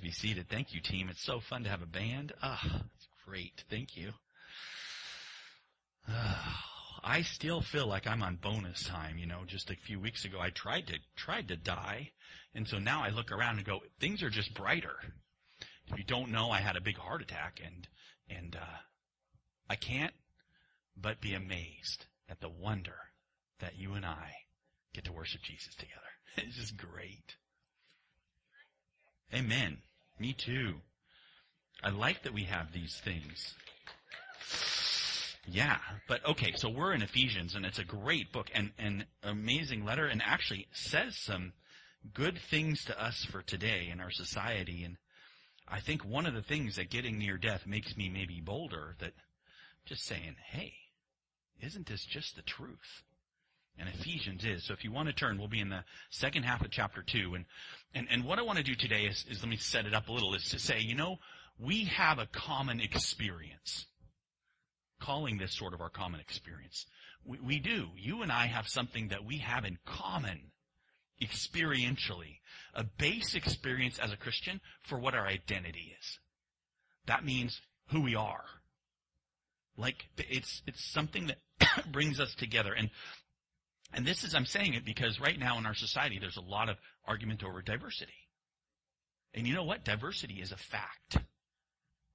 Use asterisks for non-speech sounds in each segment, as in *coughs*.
Please be seated. Thank you, team. It's so fun to have a band. Ah, it's great. Thank you. Ah, I still feel like I'm on bonus time. You know, just a few weeks ago, I tried to tried to die, and so now I look around and go, things are just brighter. If you don't know, I had a big heart attack, and and uh, I can't but be amazed at the wonder that you and I get to worship Jesus together. *laughs* It's just great. Amen. Me too. I like that we have these things. Yeah, but okay, so we're in Ephesians and it's a great book and an amazing letter and actually says some good things to us for today in our society and I think one of the things that getting near death makes me maybe bolder that just saying, hey, isn't this just the truth? And Ephesians is. So if you want to turn, we'll be in the second half of chapter 2. And, and, and what I want to do today is, is, let me set it up a little, is to say, you know, we have a common experience. Calling this sort of our common experience. We, we do. You and I have something that we have in common experientially. A base experience as a Christian for what our identity is. That means who we are. Like, it's, it's something that *coughs* brings us together. And and this is, I'm saying it because right now in our society, there's a lot of argument over diversity. And you know what? Diversity is a fact.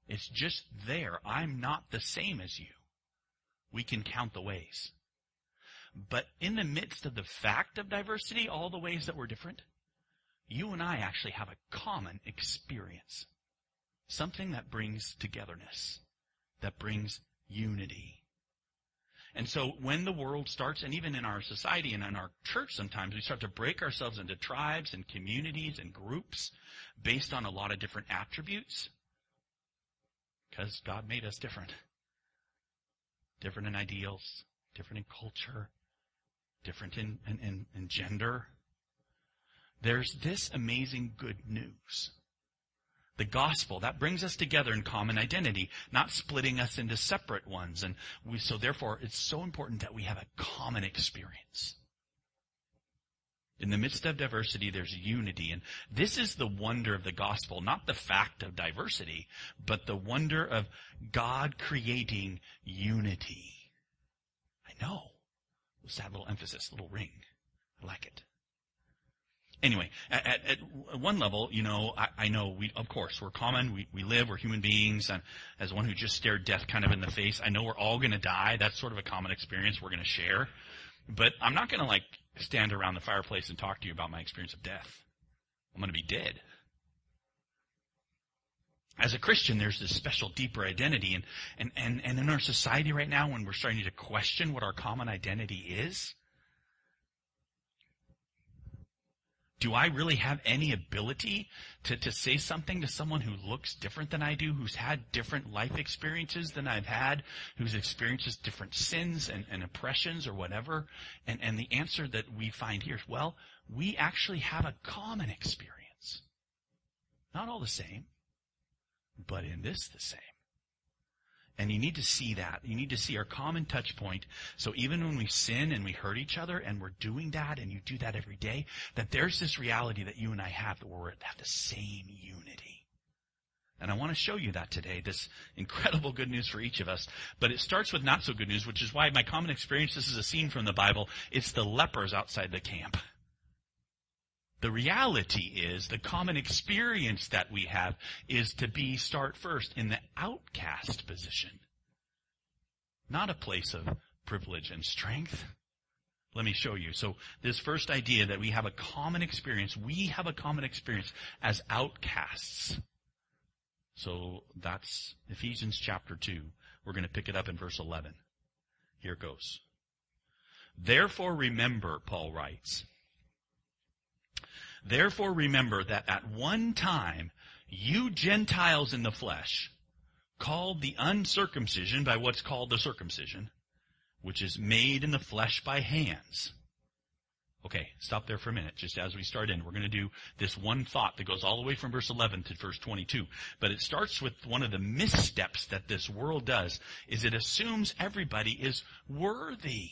It's just there. I'm not the same as you. We can count the ways. But in the midst of the fact of diversity, all the ways that we're different, you and I actually have a common experience. Something that brings togetherness, that brings unity. And so when the world starts, and even in our society and in our church sometimes, we start to break ourselves into tribes and communities and groups based on a lot of different attributes. Because God made us different. Different in ideals, different in culture, different in, in, in, in gender. There's this amazing good news the gospel. That brings us together in common identity, not splitting us into separate ones. And we, so therefore, it's so important that we have a common experience. In the midst of diversity, there's unity. And this is the wonder of the gospel, not the fact of diversity, but the wonder of God creating unity. I know. That little emphasis, little ring? I like it. Anyway, at, at, at, one level, you know, I, I, know we, of course, we're common. We, we live. We're human beings. And as one who just stared death kind of in the face, I know we're all going to die. That's sort of a common experience we're going to share. But I'm not going to like stand around the fireplace and talk to you about my experience of death. I'm going to be dead. As a Christian, there's this special deeper identity. And, and, and, and in our society right now, when we're starting to question what our common identity is, do I really have any ability to, to say something to someone who looks different than I do, who's had different life experiences than I've had, who's experiences different sins and, and oppressions or whatever? And, and the answer that we find here is, well, we actually have a common experience. Not all the same, but in this the same. And you need to see that. You need to see our common touch point. So even when we sin and we hurt each other and we're doing that and you do that every day, that there's this reality that you and I have that we're have the same unity. And I want to show you that today, this incredible good news for each of us. But it starts with not so good news, which is why my common experience, this is a scene from the Bible, it's the lepers outside the camp. *laughs* The reality is, the common experience that we have is to be, start first, in the outcast position. Not a place of privilege and strength. Let me show you. So this first idea that we have a common experience, we have a common experience as outcasts. So that's Ephesians chapter 2. We're going to pick it up in verse 11. Here it goes. Therefore remember, Paul writes, Therefore remember that at one time you Gentiles in the flesh, called the uncircumcision by what's called the circumcision, which is made in the flesh by hands. Okay, stop there for a minute. Just as we start in, we're going to do this one thought that goes all the way from verse 11 to verse 22. But it starts with one of the missteps that this world does, is it assumes everybody is worthy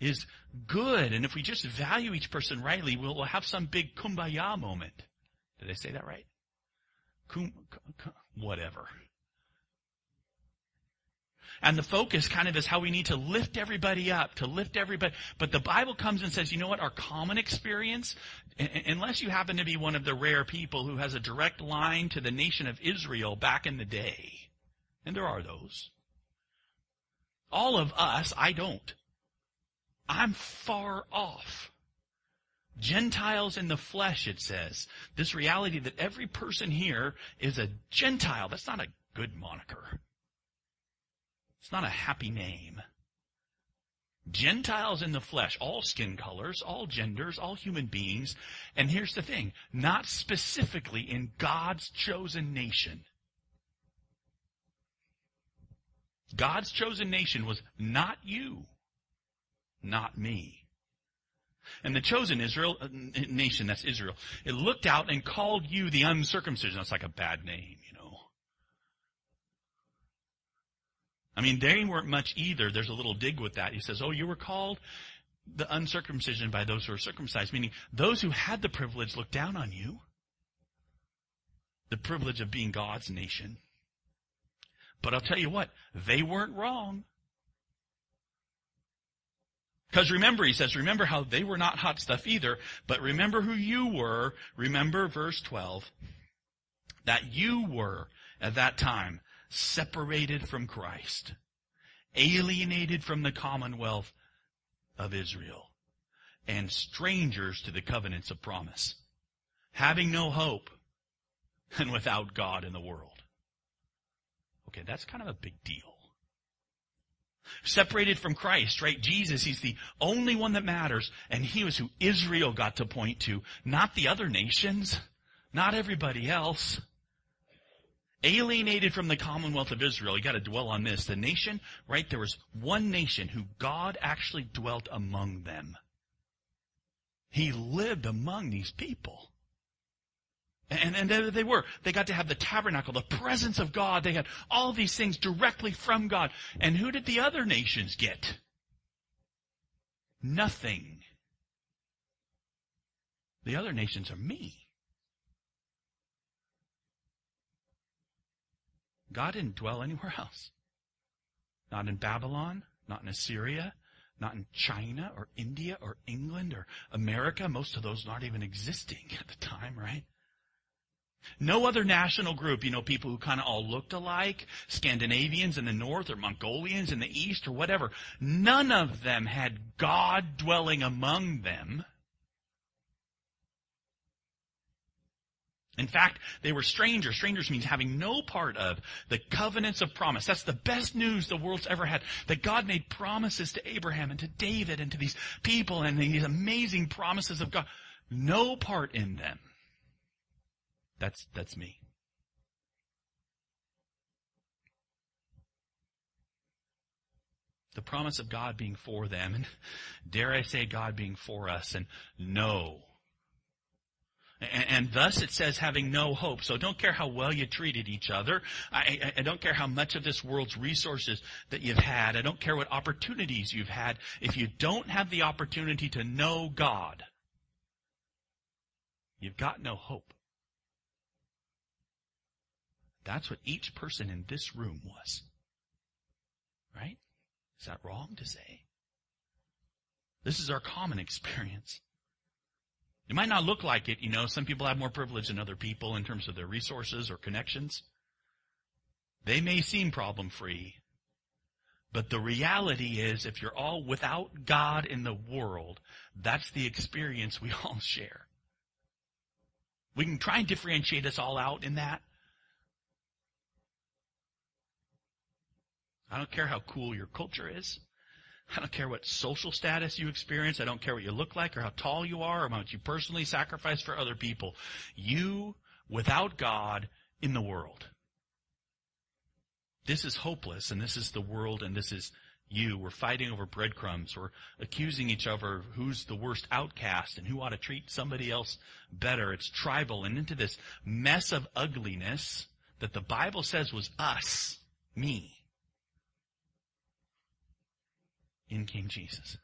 is good. And if we just value each person rightly, we'll have some big kumbaya moment. Did I say that right? Kum, whatever. And the focus kind of is how we need to lift everybody up, to lift everybody. But the Bible comes and says, you know what? Our common experience, unless you happen to be one of the rare people who has a direct line to the nation of Israel back in the day, and there are those. All of us, I don't. I'm far off. Gentiles in the flesh, it says. This reality that every person here is a Gentile. That's not a good moniker. It's not a happy name. Gentiles in the flesh, all skin colors, all genders, all human beings. And here's the thing, not specifically in God's chosen nation. God's chosen nation was not you, not me. And the chosen Israel uh, nation, that's Israel, it looked out and called you the uncircumcision. That's like a bad name, you know. I mean, they weren't much either. There's a little dig with that. He says, oh, you were called the uncircumcision by those who are circumcised, meaning those who had the privilege looked down on you. The privilege of being God's nation. But I'll tell you what, they weren't wrong. Because remember, he says, remember how they were not hot stuff either, but remember who you were. Remember verse 12. That you were at that time separated from Christ, alienated from the commonwealth of Israel, and strangers to the covenants of promise, having no hope and without God in the world. Okay, that's kind of a big deal. Separated from Christ, right? Jesus, He's the only one that matters, and He was who Israel got to point to, not the other nations, not everybody else. Alienated from the commonwealth of Israel, you gotta dwell on this. The nation, right? There was one nation who God actually dwelt among them. He lived among these people. And, and they were. They got to have the tabernacle, the presence of God. They had all these things directly from God. And who did the other nations get? Nothing. The other nations are me. God didn't dwell anywhere else. Not in Babylon, not in Assyria, not in China or India or England or America. Most of those aren't even existing at the time, right? No other national group, you know, people who kind of all looked alike, Scandinavians in the north or Mongolians in the east or whatever, none of them had God dwelling among them. In fact, they were strangers. Strangers means having no part of the covenants of promise. That's the best news the world's ever had. That God made promises to Abraham and to David and to these people and these amazing promises of God. No part in them. That's, that's me. The promise of God being for them, and *laughs* dare I say God being for us, and no. And, and thus it says having no hope. So don't care how well you treated each other. I, I, I don't care how much of this world's resources that you've had. I don't care what opportunities you've had. If you don't have the opportunity to know God, you've got no hope. That's what each person in this room was. Right? Is that wrong to say? This is our common experience. It might not look like it, you know, some people have more privilege than other people in terms of their resources or connections. They may seem problem free, but the reality is if you're all without God in the world, that's the experience we *laughs* all share. We can try and differentiate us all out in that, I don't care how cool your culture is. I don't care what social status you experience. I don't care what you look like or how tall you are or how much you personally sacrifice for other people. You, without God, in the world. This is hopeless and this is the world and this is you. We're fighting over breadcrumbs. We're accusing each other of who's the worst outcast and who ought to treat somebody else better. It's tribal and into this mess of ugliness that the Bible says was us, me. In came Jesus.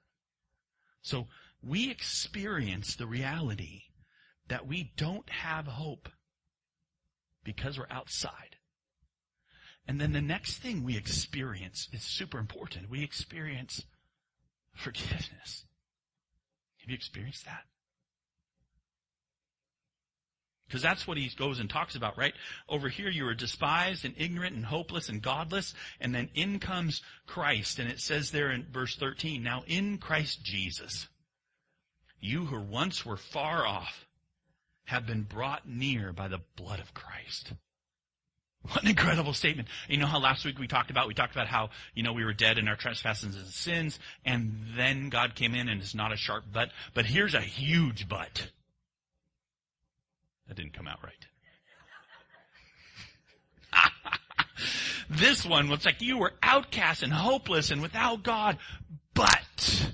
So we experience the reality that we don't have hope because we're outside. And then the next thing we experience is super important. We experience forgiveness. Have you experienced that? Because that's what he goes and talks about, right? Over here you are despised and ignorant and hopeless and godless, and then in comes Christ, and it says there in verse 13, now in Christ Jesus, you who once were far off have been brought near by the blood of Christ. What an incredible statement. You know how last week we talked about, we talked about how, you know, we were dead in our trespasses and sins, and then God came in and it's not a sharp but, but here's a huge but. That didn't come out right. *laughs* this one looks like you were outcast and hopeless and without God, but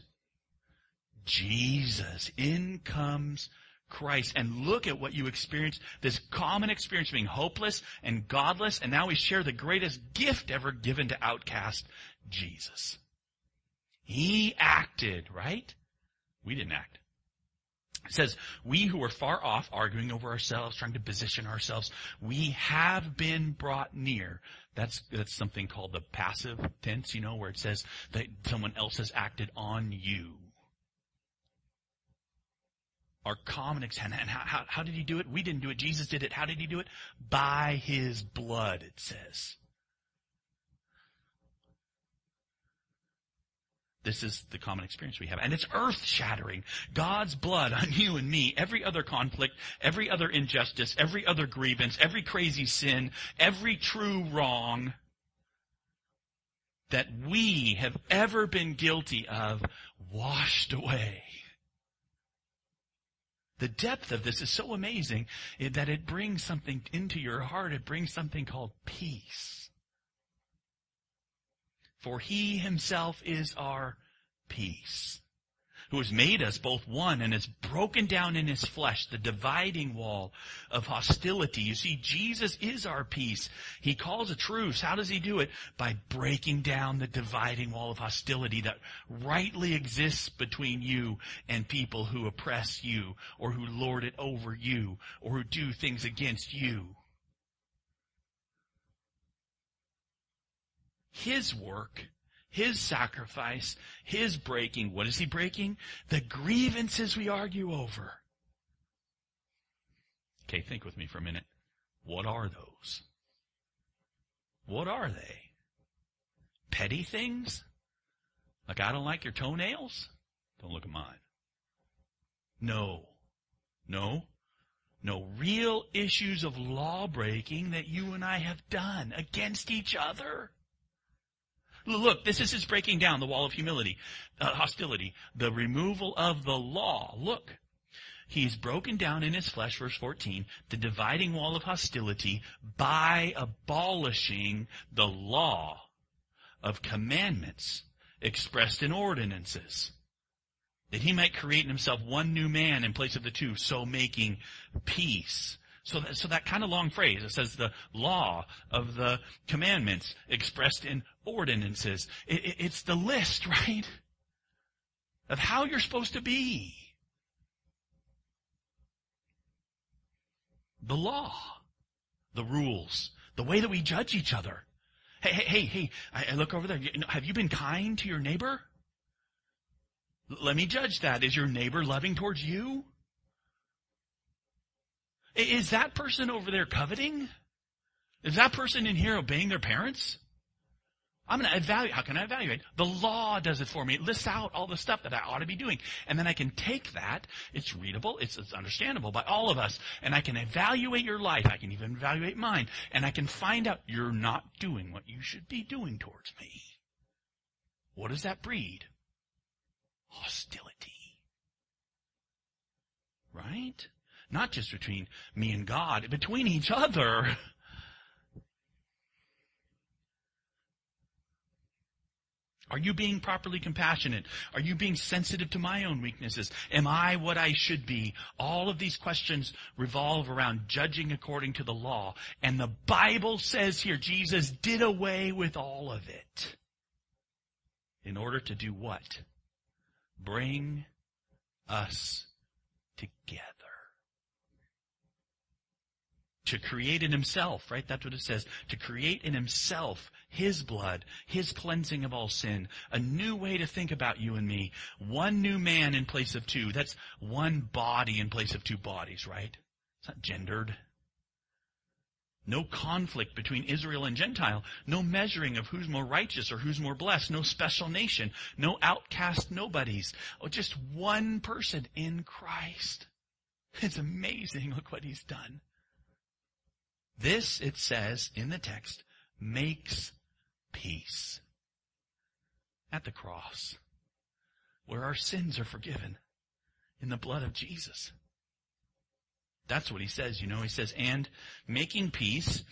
Jesus, in comes Christ. And look at what you experienced, this common experience of being hopeless and godless, and now we share the greatest gift ever given to outcast, Jesus. He acted, right? We didn't act. It says, we who are far off, arguing over ourselves, trying to position ourselves, we have been brought near. That's, that's something called the passive tense, you know, where it says that someone else has acted on you. Our common extent. And how, how, how did he do it? We didn't do it. Jesus did it. How did he do it? By his blood, it says. This is the common experience we have. And it's earth shattering. God's blood on you and me, every other conflict, every other injustice, every other grievance, every crazy sin, every true wrong that we have ever been guilty of washed away. The depth of this is so amazing that it brings something into your heart. It brings something called peace. For he himself is our peace, who has made us both one and has broken down in his flesh the dividing wall of hostility. You see, Jesus is our peace. He calls a truce. How does he do it? By breaking down the dividing wall of hostility that rightly exists between you and people who oppress you or who lord it over you or who do things against you. His work, His sacrifice, His breaking. What is He breaking? The grievances we argue over. Okay, think with me for a minute. What are those? What are they? Petty things? Like I don't like your toenails? Don't look at mine. No. No. No real issues of law breaking that you and I have done against each other. Look, this is his breaking down the wall of humility, uh, hostility, the removal of the law. Look, he's broken down in his flesh, verse 14, the dividing wall of hostility by abolishing the law of commandments expressed in ordinances. That he might create in himself one new man in place of the two, so making peace so that, so that kind of long phrase, it says the law of the commandments expressed in ordinances. It, it, it's the list, *laughs* right? Of how you're supposed to be. The law, the rules, the way that we judge each other. Hey, hey, hey, hey, I, I look over there. Have you been kind to your neighbor? Let me judge that. Is your neighbor loving towards you? Is that person over there coveting? Is that person in here obeying their parents? I'm going to evaluate. How can I evaluate? The law does it for me. It lists out all the stuff that I ought to be doing. And then I can take that. It's readable. It's, it's, understandable by all of us. And I can evaluate your life. I can even evaluate mine. And I can find out you're not doing what you should be doing towards me. What does that breed? Hostility. Right? Not just between me and God, between each other. Are you being properly compassionate? Are you being sensitive to my own weaknesses? Am I what I should be? All of these questions revolve around judging according to the law. And the Bible says here Jesus did away with all of it. In order to do what? Bring us together. To create in himself, right? That's what it says. To create in himself his blood, his cleansing of all sin, a new way to think about you and me, one new man in place of two. That's one body in place of two bodies, right? It's not gendered. No conflict between Israel and Gentile. No measuring of who's more righteous or who's more blessed. No special nation. No outcast nobodies. Oh, just one person in Christ. It's amazing. Look what he's done. This, it says in the text, makes peace. At the cross, where our sins are forgiven in the blood of Jesus. That's what he says, you know. He says, and making peace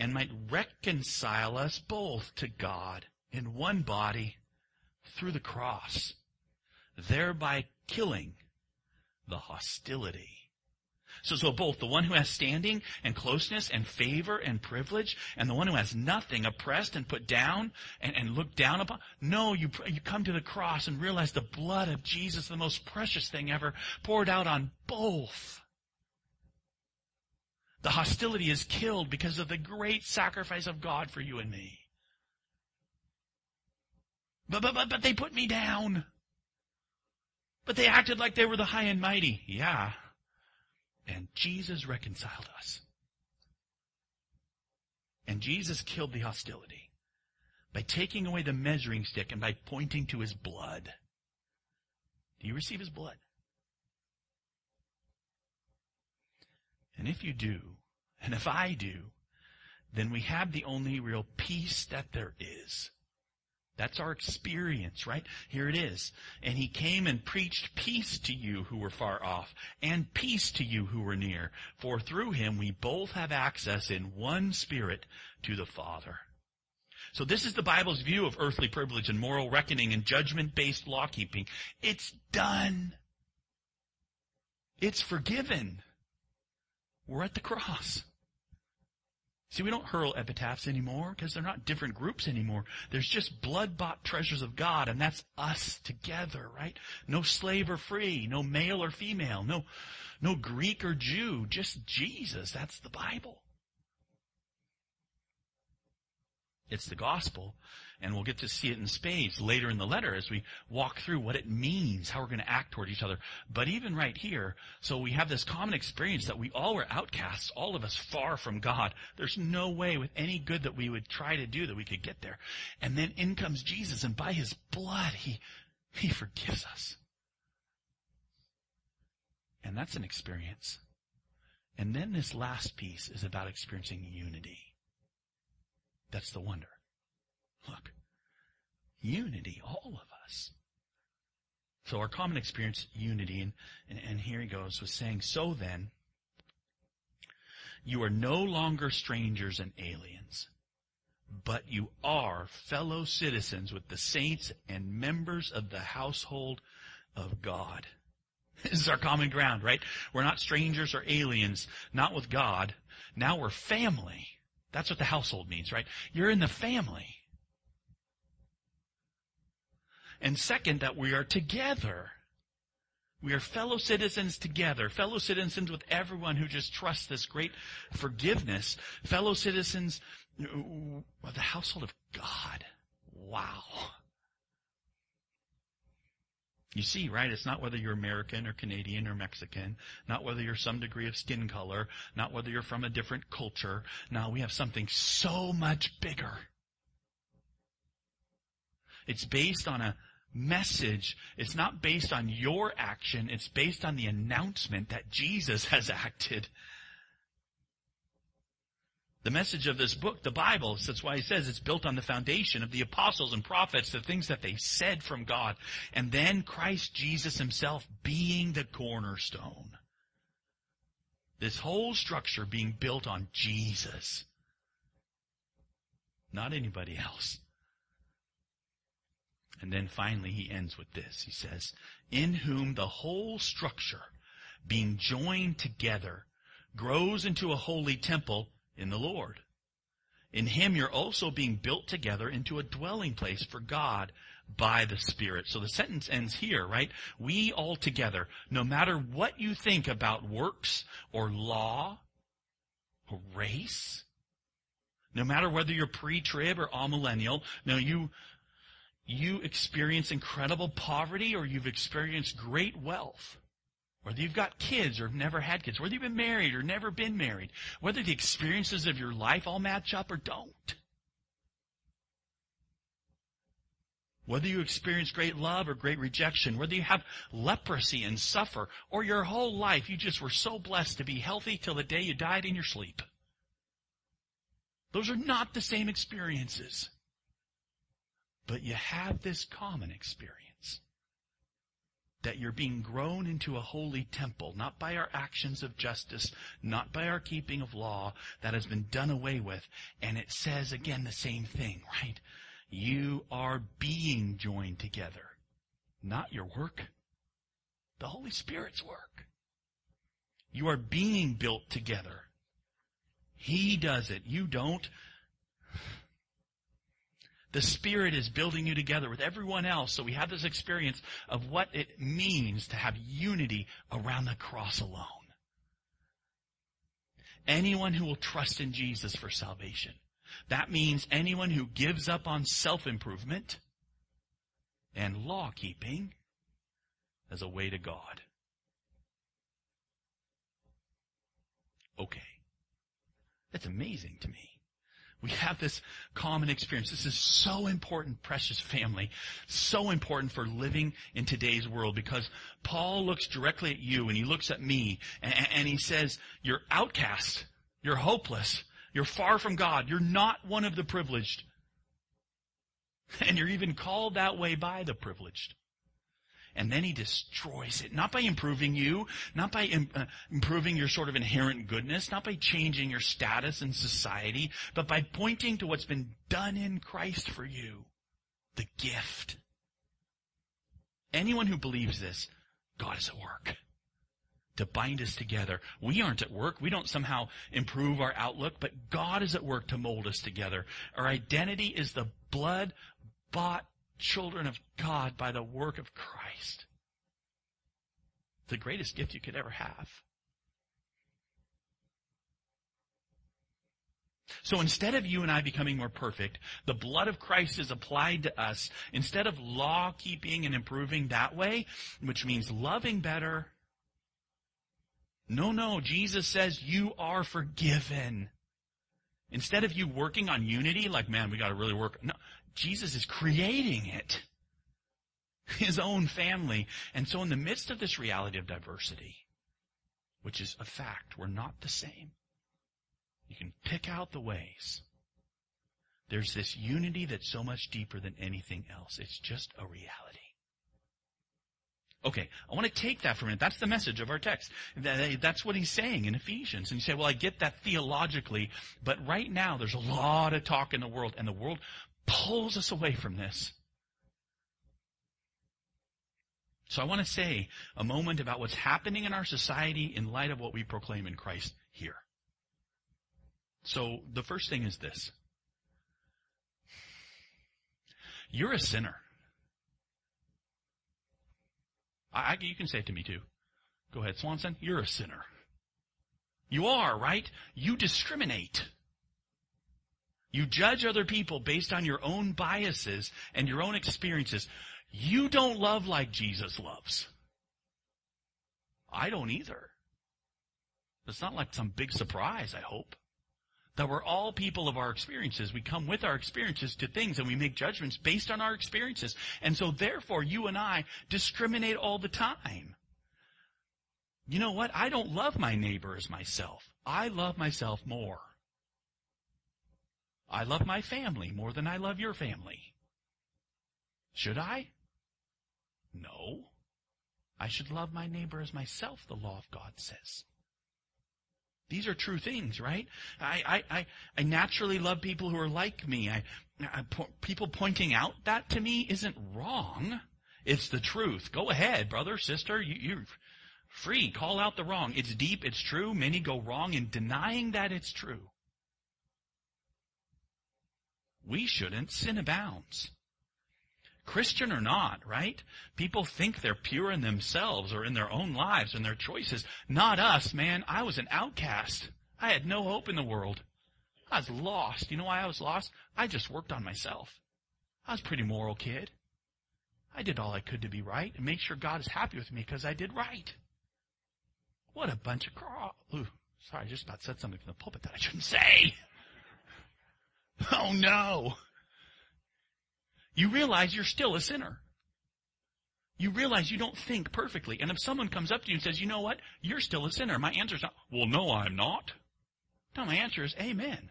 and might reconcile us both to God in one body through the cross, thereby killing the hostility so, so both the one who has standing and closeness and favor and privilege and the one who has nothing, oppressed and put down and, and looked down upon. No, you, you come to the cross and realize the blood of Jesus, the most precious thing ever, poured out on both. The hostility is killed because of the great sacrifice of God for you and me. But, but, but, but they put me down. But they acted like they were the high and mighty. Yeah, and Jesus reconciled us. And Jesus killed the hostility by taking away the measuring stick and by pointing to his blood. Do you receive his blood? And if you do, and if I do, then we have the only real peace that there is. That's our experience, right? Here it is. And he came and preached peace to you who were far off, and peace to you who were near. For through him we both have access in one spirit to the Father. So this is the Bible's view of earthly privilege and moral reckoning and judgment-based law-keeping. It's done. It's forgiven. We're at the cross. See, we don't hurl epitaphs anymore because they're not different groups anymore. There's just blood-bought treasures of God, and that's us together, right? No slave or free, no male or female, no, no Greek or Jew, just Jesus. That's the Bible. It's the gospel, and we'll get to see it in spades later in the letter as we walk through what it means, how we're going to act toward each other. But even right here, so we have this common experience that we all were outcasts, all of us far from God. There's no way with any good that we would try to do that we could get there. And then in comes Jesus, and by his blood, he, he forgives us. And that's an experience. And then this last piece is about experiencing unity. That's the wonder. Look, unity, all of us. So our common experience, unity, and, and, and here he goes, with saying, so then, you are no longer strangers and aliens, but you are fellow citizens with the saints and members of the household of God. *laughs* This is our common ground, right? We're not strangers or aliens, not with God. Now we're family. That's what the household means, right? You're in the family. And second, that we are together. We are fellow citizens together, fellow citizens with everyone who just trusts this great forgiveness, fellow citizens uh, of the household of God. Wow. You see, right? It's not whether you're American or Canadian or Mexican, not whether you're some degree of skin color, not whether you're from a different culture. Now we have something so much bigger. It's based on a message. It's not based on your action. It's based on the announcement that Jesus has *laughs* acted. The message of this book, the Bible, that's why he says it's built on the foundation of the apostles and prophets, the things that they said from God. And then Christ Jesus himself being the cornerstone. This whole structure being built on Jesus. Not anybody else. And then finally he ends with this. He says, in whom the whole structure being joined together grows into a holy temple in the Lord. In him you're also being built together into a dwelling place for God by the Spirit. So the sentence ends here, right? We all together, no matter what you think about works or law or race. No matter whether you're pre-trib or amillennial, no, you, you experience incredible poverty or you've experienced great wealth. Whether you've got kids or have never had kids, whether you've been married or never been married, whether the experiences of your life all match up or don't. Whether you experience great love or great rejection, whether you have leprosy and suffer, or your whole life you just were so blessed to be healthy till the day you died in your sleep. Those are not the same experiences. But you have this common experience. That you're being grown into a holy temple, not by our actions of justice, not by our keeping of law, that has been done away with. And it says again the same thing, right? You are being joined together. Not your work. The Holy Spirit's work. You are being built together. He does it. You don't. The Spirit is building you together with everyone else so we have this experience of what it means to have unity around the cross alone. Anyone who will trust in Jesus for salvation that means anyone who gives up on self-improvement and law-keeping as a way to God. Okay. That's amazing to me. We have this common experience. This is so important, precious family. So important for living in today's world because Paul looks directly at you and he looks at me and, and he says, you're outcast. You're hopeless. You're far from God. You're not one of the privileged. *laughs* And you're even called that way by the privileged. And then he destroys it. Not by improving you, not by Im- uh, improving your sort of inherent goodness, not by changing your status in society, but by pointing to what's been done in Christ for you. The gift. Anyone who believes this, God is at work to bind us together. We aren't at work. We don't somehow improve our outlook, but God is at work to mold us together. Our identity is the blood bought children of God by the work of Christ. The greatest gift you could ever have. So instead of you and I becoming more perfect, the blood of Christ is applied to us. Instead of law keeping and improving that way, which means loving better, no, no, Jesus says you are forgiven. Instead of you working on unity, like, man, we gotta really work, no, Jesus is creating it. *laughs* His own family. And so in the midst of this reality of diversity, which is a fact, we're not the same. You can pick out the ways. There's this unity that's so much deeper than anything else. It's just a reality. Okay, I want to take that for a minute. That's the message of our text. That's what he's saying in Ephesians. And you say, well, I get that theologically, but right now there's a lot of talk in the world, and the world pulls us away from this. So I want to say a moment about what's happening in our society in light of what we proclaim in Christ here. So the first thing is this. You're a sinner. I, you can say it to me too. Go ahead, Swanson. You're a sinner. You are, right? You discriminate. You judge other people based on your own biases and your own experiences. You don't love like Jesus loves. I don't either. It's not like some big surprise, I hope that we're all people of our experiences. We come with our experiences to things and we make judgments based on our experiences. And so therefore you and I discriminate all the time. You know what? I don't love my neighbor as myself. I love myself more. I love my family more than I love your family. Should I? No. I should love my neighbor as myself, the law of God says. These are true things, right? I, I, I, I naturally love people who are like me. I, I, people pointing out that to me isn't wrong. It's the truth. Go ahead, brother, sister. You, you're free. Call out the wrong. It's deep. It's true. Many go wrong in denying that it's true. We shouldn't. Sin abounds. Christian or not, right? People think they're pure in themselves or in their own lives and their choices. Not us, man. I was an outcast. I had no hope in the world. I was lost. You know why I was lost? I just worked on myself. I was a pretty moral kid. I did all I could to be right and make sure God is happy with me because I did right. What a bunch of craw. Ooh, sorry, I just about said something from the pulpit that I shouldn't say. *laughs* Oh no. You realize you're still a sinner. You realize you don't think perfectly. And if someone comes up to you and says, you know what? You're still a sinner. My answer is not, well, no, I'm not. No, my answer is amen.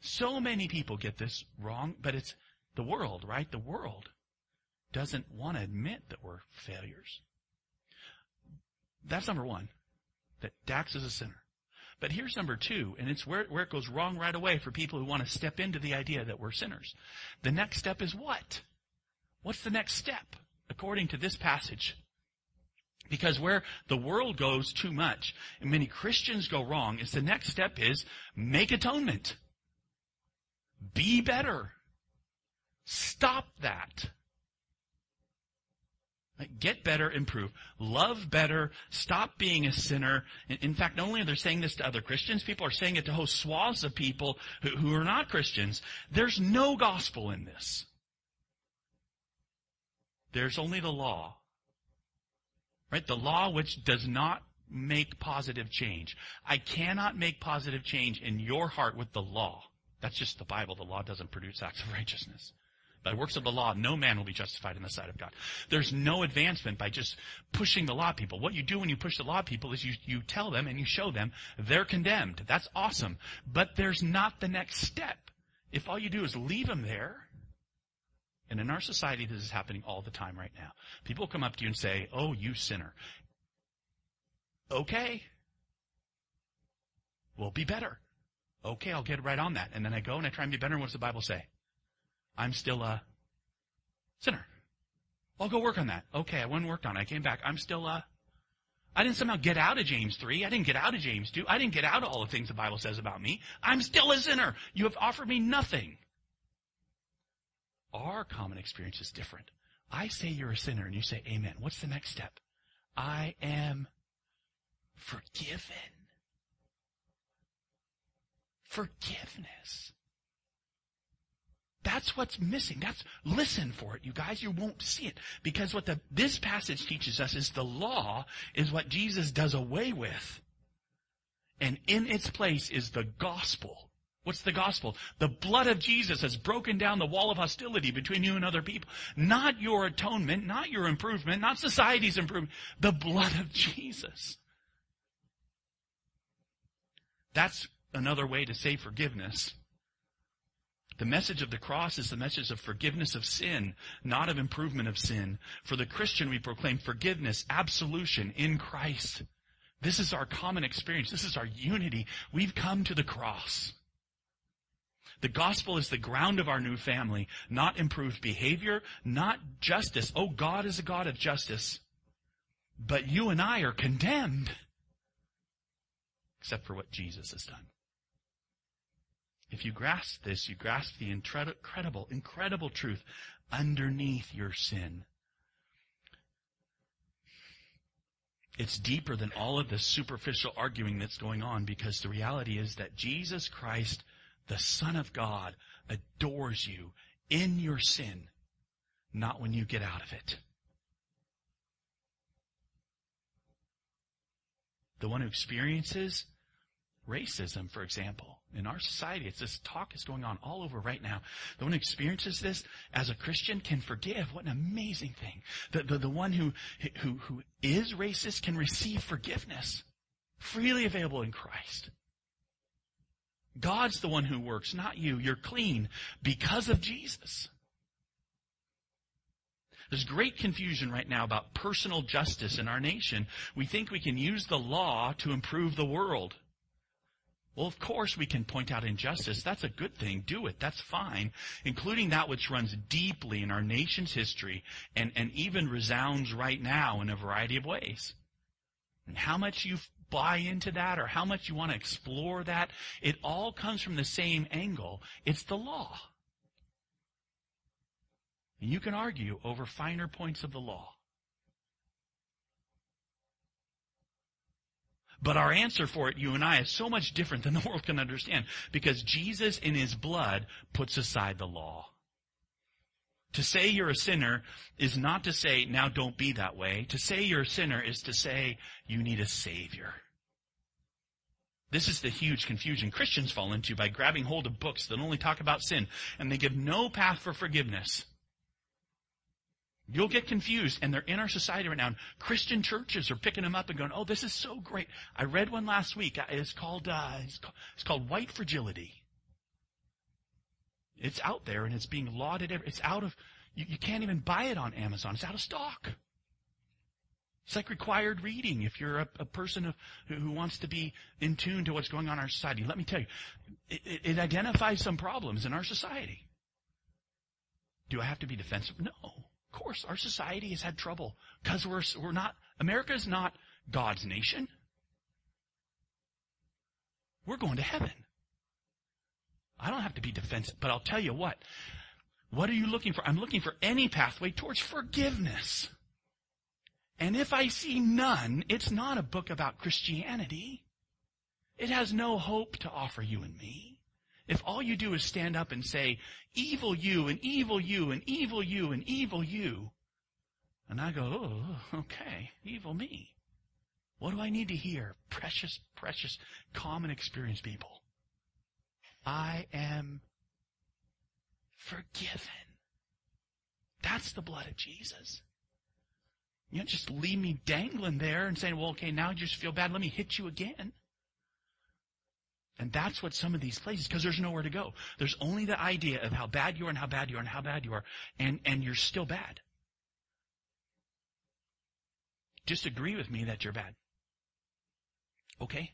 So many people get this wrong, but it's the world, right? The world doesn't want to admit that we're failures. That's number one, that Dax is a sinner. But here's number two, and it's where, where it goes wrong right away for people who want to step into the idea that we're sinners. The next step is what? What's the next step, according to this passage? Because where the world goes too much, and many Christians go wrong, is the next step is make atonement. Be better. Stop that. Get better, improve. Love better. Stop being a sinner. In, fact, not only are they saying this to other Christians, people are saying it to whole swaths of people who, who are not Christians. There's no gospel in this. There's only the law. Right? The law which does not make positive change. I cannot make positive change in your heart with the law. That's just the Bible. The law doesn't produce acts of righteousness. By works of the law, no man will be justified in the sight of God. There's no advancement by just pushing the law people. What you do when you push the law people is you, you tell them and you show them they're condemned. That's awesome. But there's not the next step. If all you do is leave them there, and in our society this is happening all the time right now. People come up to you and say, oh, you sinner. Okay. We'll be better. Okay, I'll get right on that. And then I go and I try and be better. And what does the Bible say? I'm still a sinner. I'll go work on that. Okay, I went and worked on it. I came back. I'm still a. I didn't somehow get out of James 3. I didn't get out of James 2. I didn't get out of all the things the Bible says about me. I'm still a sinner. You have offered me nothing. Our common experience is different. I say you're a sinner and you say amen. What's the next step? I am forgiven. Forgiveness. That's what's missing. That's listen for it, you guys. You won't see it because what the, this passage teaches us is the law is what Jesus does away with, and in its place is the gospel. What's the gospel? The blood of Jesus has broken down the wall of hostility between you and other people. Not your atonement, not your improvement, not society's improvement. The blood of Jesus. That's another way to say forgiveness the message of the cross is the message of forgiveness of sin, not of improvement of sin. For the Christian, we proclaim forgiveness, absolution in Christ. This is our common experience. This is our unity. We've come to the cross. The gospel is the ground of our new family, not improved behavior, not justice. Oh, God is a God of justice. But you and I are condemned. Except for what Jesus has done. If you grasp this, you grasp the incredible, incredible truth underneath your sin. It's deeper than all of the superficial arguing that's going on because the reality is that Jesus Christ, the Son of God, adores you in your sin, not when you get out of it. The one who experiences racism, for example, in our society, it's this talk is going on all over right now. The one who experiences this as a Christian can forgive. What an amazing thing. The, the, the one who, who, who is racist can receive forgiveness freely available in Christ. God's the one who works, not you. You're clean because of Jesus. There's great confusion right now about personal justice in our nation. We think we can use the law to improve the world. Well, of course we can point out injustice. That's a good thing. Do it. That's fine. Including that which runs deeply in our nation's history and, and even resounds right now in a variety of ways. And how much you buy into that or how much you want to explore that, it all comes from the same angle. It's the law. And you can argue over finer points of the law. But our answer for it, you and I, is so much different than the *laughs* world can understand because Jesus in his blood puts aside the law. To say you're a sinner is not to say, now don't be that way. To say you're a sinner is to say you need a savior. This is the huge confusion Christians fall into by grabbing hold of books that only talk about sin and they give no path for forgiveness. You'll get confused, and they're in our society right now. And Christian churches are picking them up and going, "Oh, this is so great." I read one last week. It's called uh, it's, called, it's called White Fragility. It's out there and it's being lauded. It's out of you, you can't even buy it on Amazon. It's out of stock. It's like required reading if you're a, a person of, who wants to be in tune to what's going on in our society. Let me tell you, it, it identifies some problems in our society. Do I have to be defensive? No course, our society has had trouble because we're, we're not, America is not God's nation. We're going to heaven. I don't have to be defensive, but I'll tell you what. What are you looking for? I'm looking for any pathway towards forgiveness. And if I see none, it's not a book about Christianity. It has no hope to offer you and me. If all you do is stand up and say, evil you and evil you and evil you and evil you, and I go, oh, okay, evil me. What do I need to hear? Precious, precious, common experience people. I am forgiven. That's the blood of Jesus. You don't just leave me dangling there and saying, well, okay, now you just feel bad. Let me hit you again. And that's what some of these places, because there's nowhere to go. There's only the idea of how bad you are and how bad you are and how bad you are, and, and you're still bad. Just agree with me that you're bad. Okay?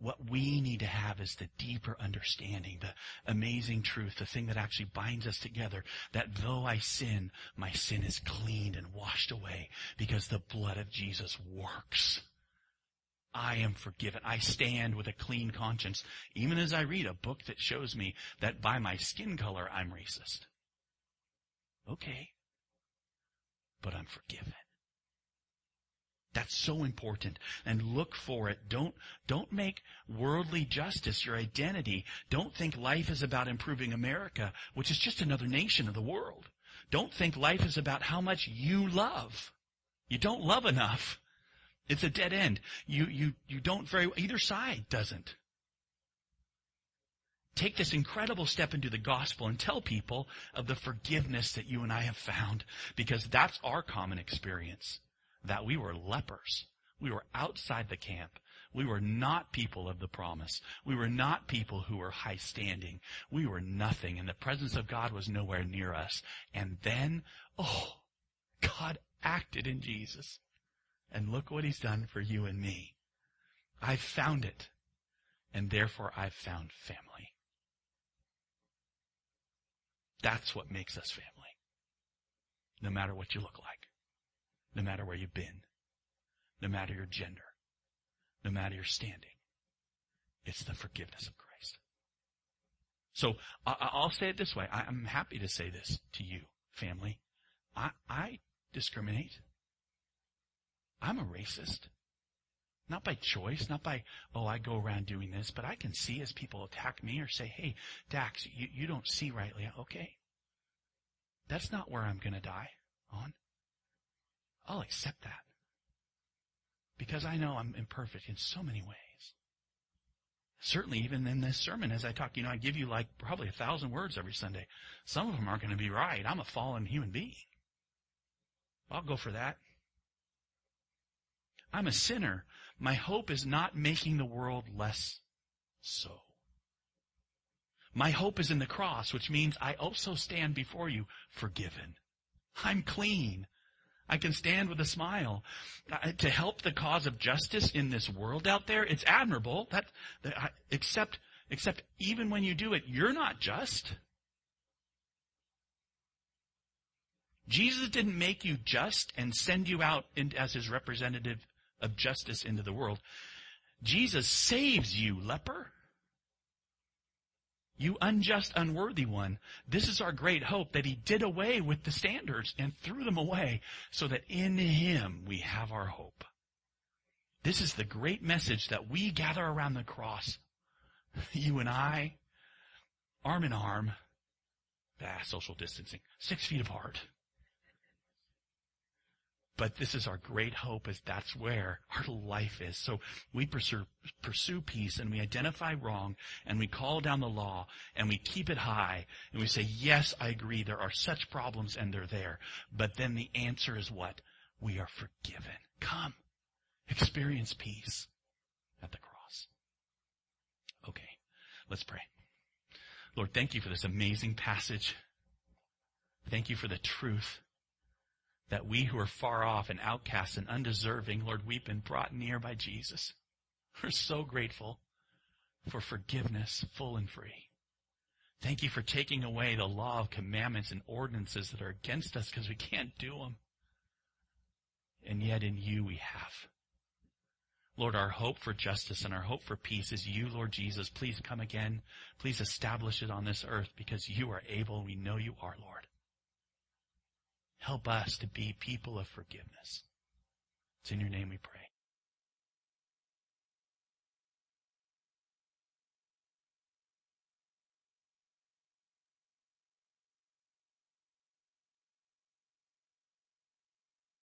What we need to have is the deeper understanding, the amazing truth, the thing that actually binds us together, that though I sin, my sin is cleaned and washed away because the blood of Jesus works. I am forgiven. I stand with a clean conscience, even as I read a book that shows me that by my skin color I'm racist. Okay. But I'm forgiven. That's so important. And look for it. Don't, don't make worldly justice your identity. Don't think life is about improving America, which is just another nation of the world. Don't think life is about how much you love. You don't love enough. It's a dead end. You, you, you don't very, either side doesn't. Take this incredible step into the gospel and tell people of the forgiveness that you and I have found because that's our common experience. That we were lepers. We were outside the camp. We were not people of the promise. We were not people who were high standing. We were nothing and the presence of God was nowhere near us. And then, oh, God acted in Jesus. And look what he's done for you and me. I've found it. And therefore I've found family. That's what makes us family. No matter what you look like. No matter where you've been. No matter your gender. No matter your standing. It's the forgiveness of Christ. So I'll say it this way. I'm happy to say this to you, family. I, I discriminate. I'm a racist. Not by choice, not by, oh, I go around doing this, but I can see as people attack me or say, hey, Dax, you, you don't see rightly. Okay. That's not where I'm going to die on. I'll accept that. Because I know I'm imperfect in so many ways. Certainly even in this sermon as I talk, you know, I give you like probably a thousand words every Sunday. Some of them aren't going to be right. I'm a fallen human being. I'll go for that. I'm a sinner. My hope is not making the world less so. My hope is in the cross, which means I also stand before you forgiven. I'm clean. I can stand with a smile. Uh, to help the cause of justice in this world out there, it's admirable. That, that except, except even when you do it, you're not just. Jesus didn't make you just and send you out in, as his representative of justice into the world. Jesus saves you, leper. You unjust, unworthy one. This is our great hope that he did away with the standards and threw them away so that in him we have our hope. This is the great message that we gather around the cross. *laughs* You and I, arm in arm, ah, social distancing, six feet apart. But this is our great hope as that's where our life is. So we pursue, pursue peace and we identify wrong and we call down the law and we keep it high and we say, yes, I agree. There are such problems and they're there. But then the answer is what? We are forgiven. Come. Experience peace at the cross. Okay. Let's pray. Lord, thank you for this amazing passage. Thank you for the truth that we who are far off and outcast and undeserving, Lord, we've been brought near by Jesus. We're so grateful for forgiveness full and free. Thank you for taking away the law of commandments and ordinances that are against us because we can't do them. And yet in you we have. Lord, our hope for justice and our hope for peace is you, Lord Jesus. Please come again. Please establish it on this earth because you are able. We know you are, Lord. Help us to be people of forgiveness. It's in your name we pray.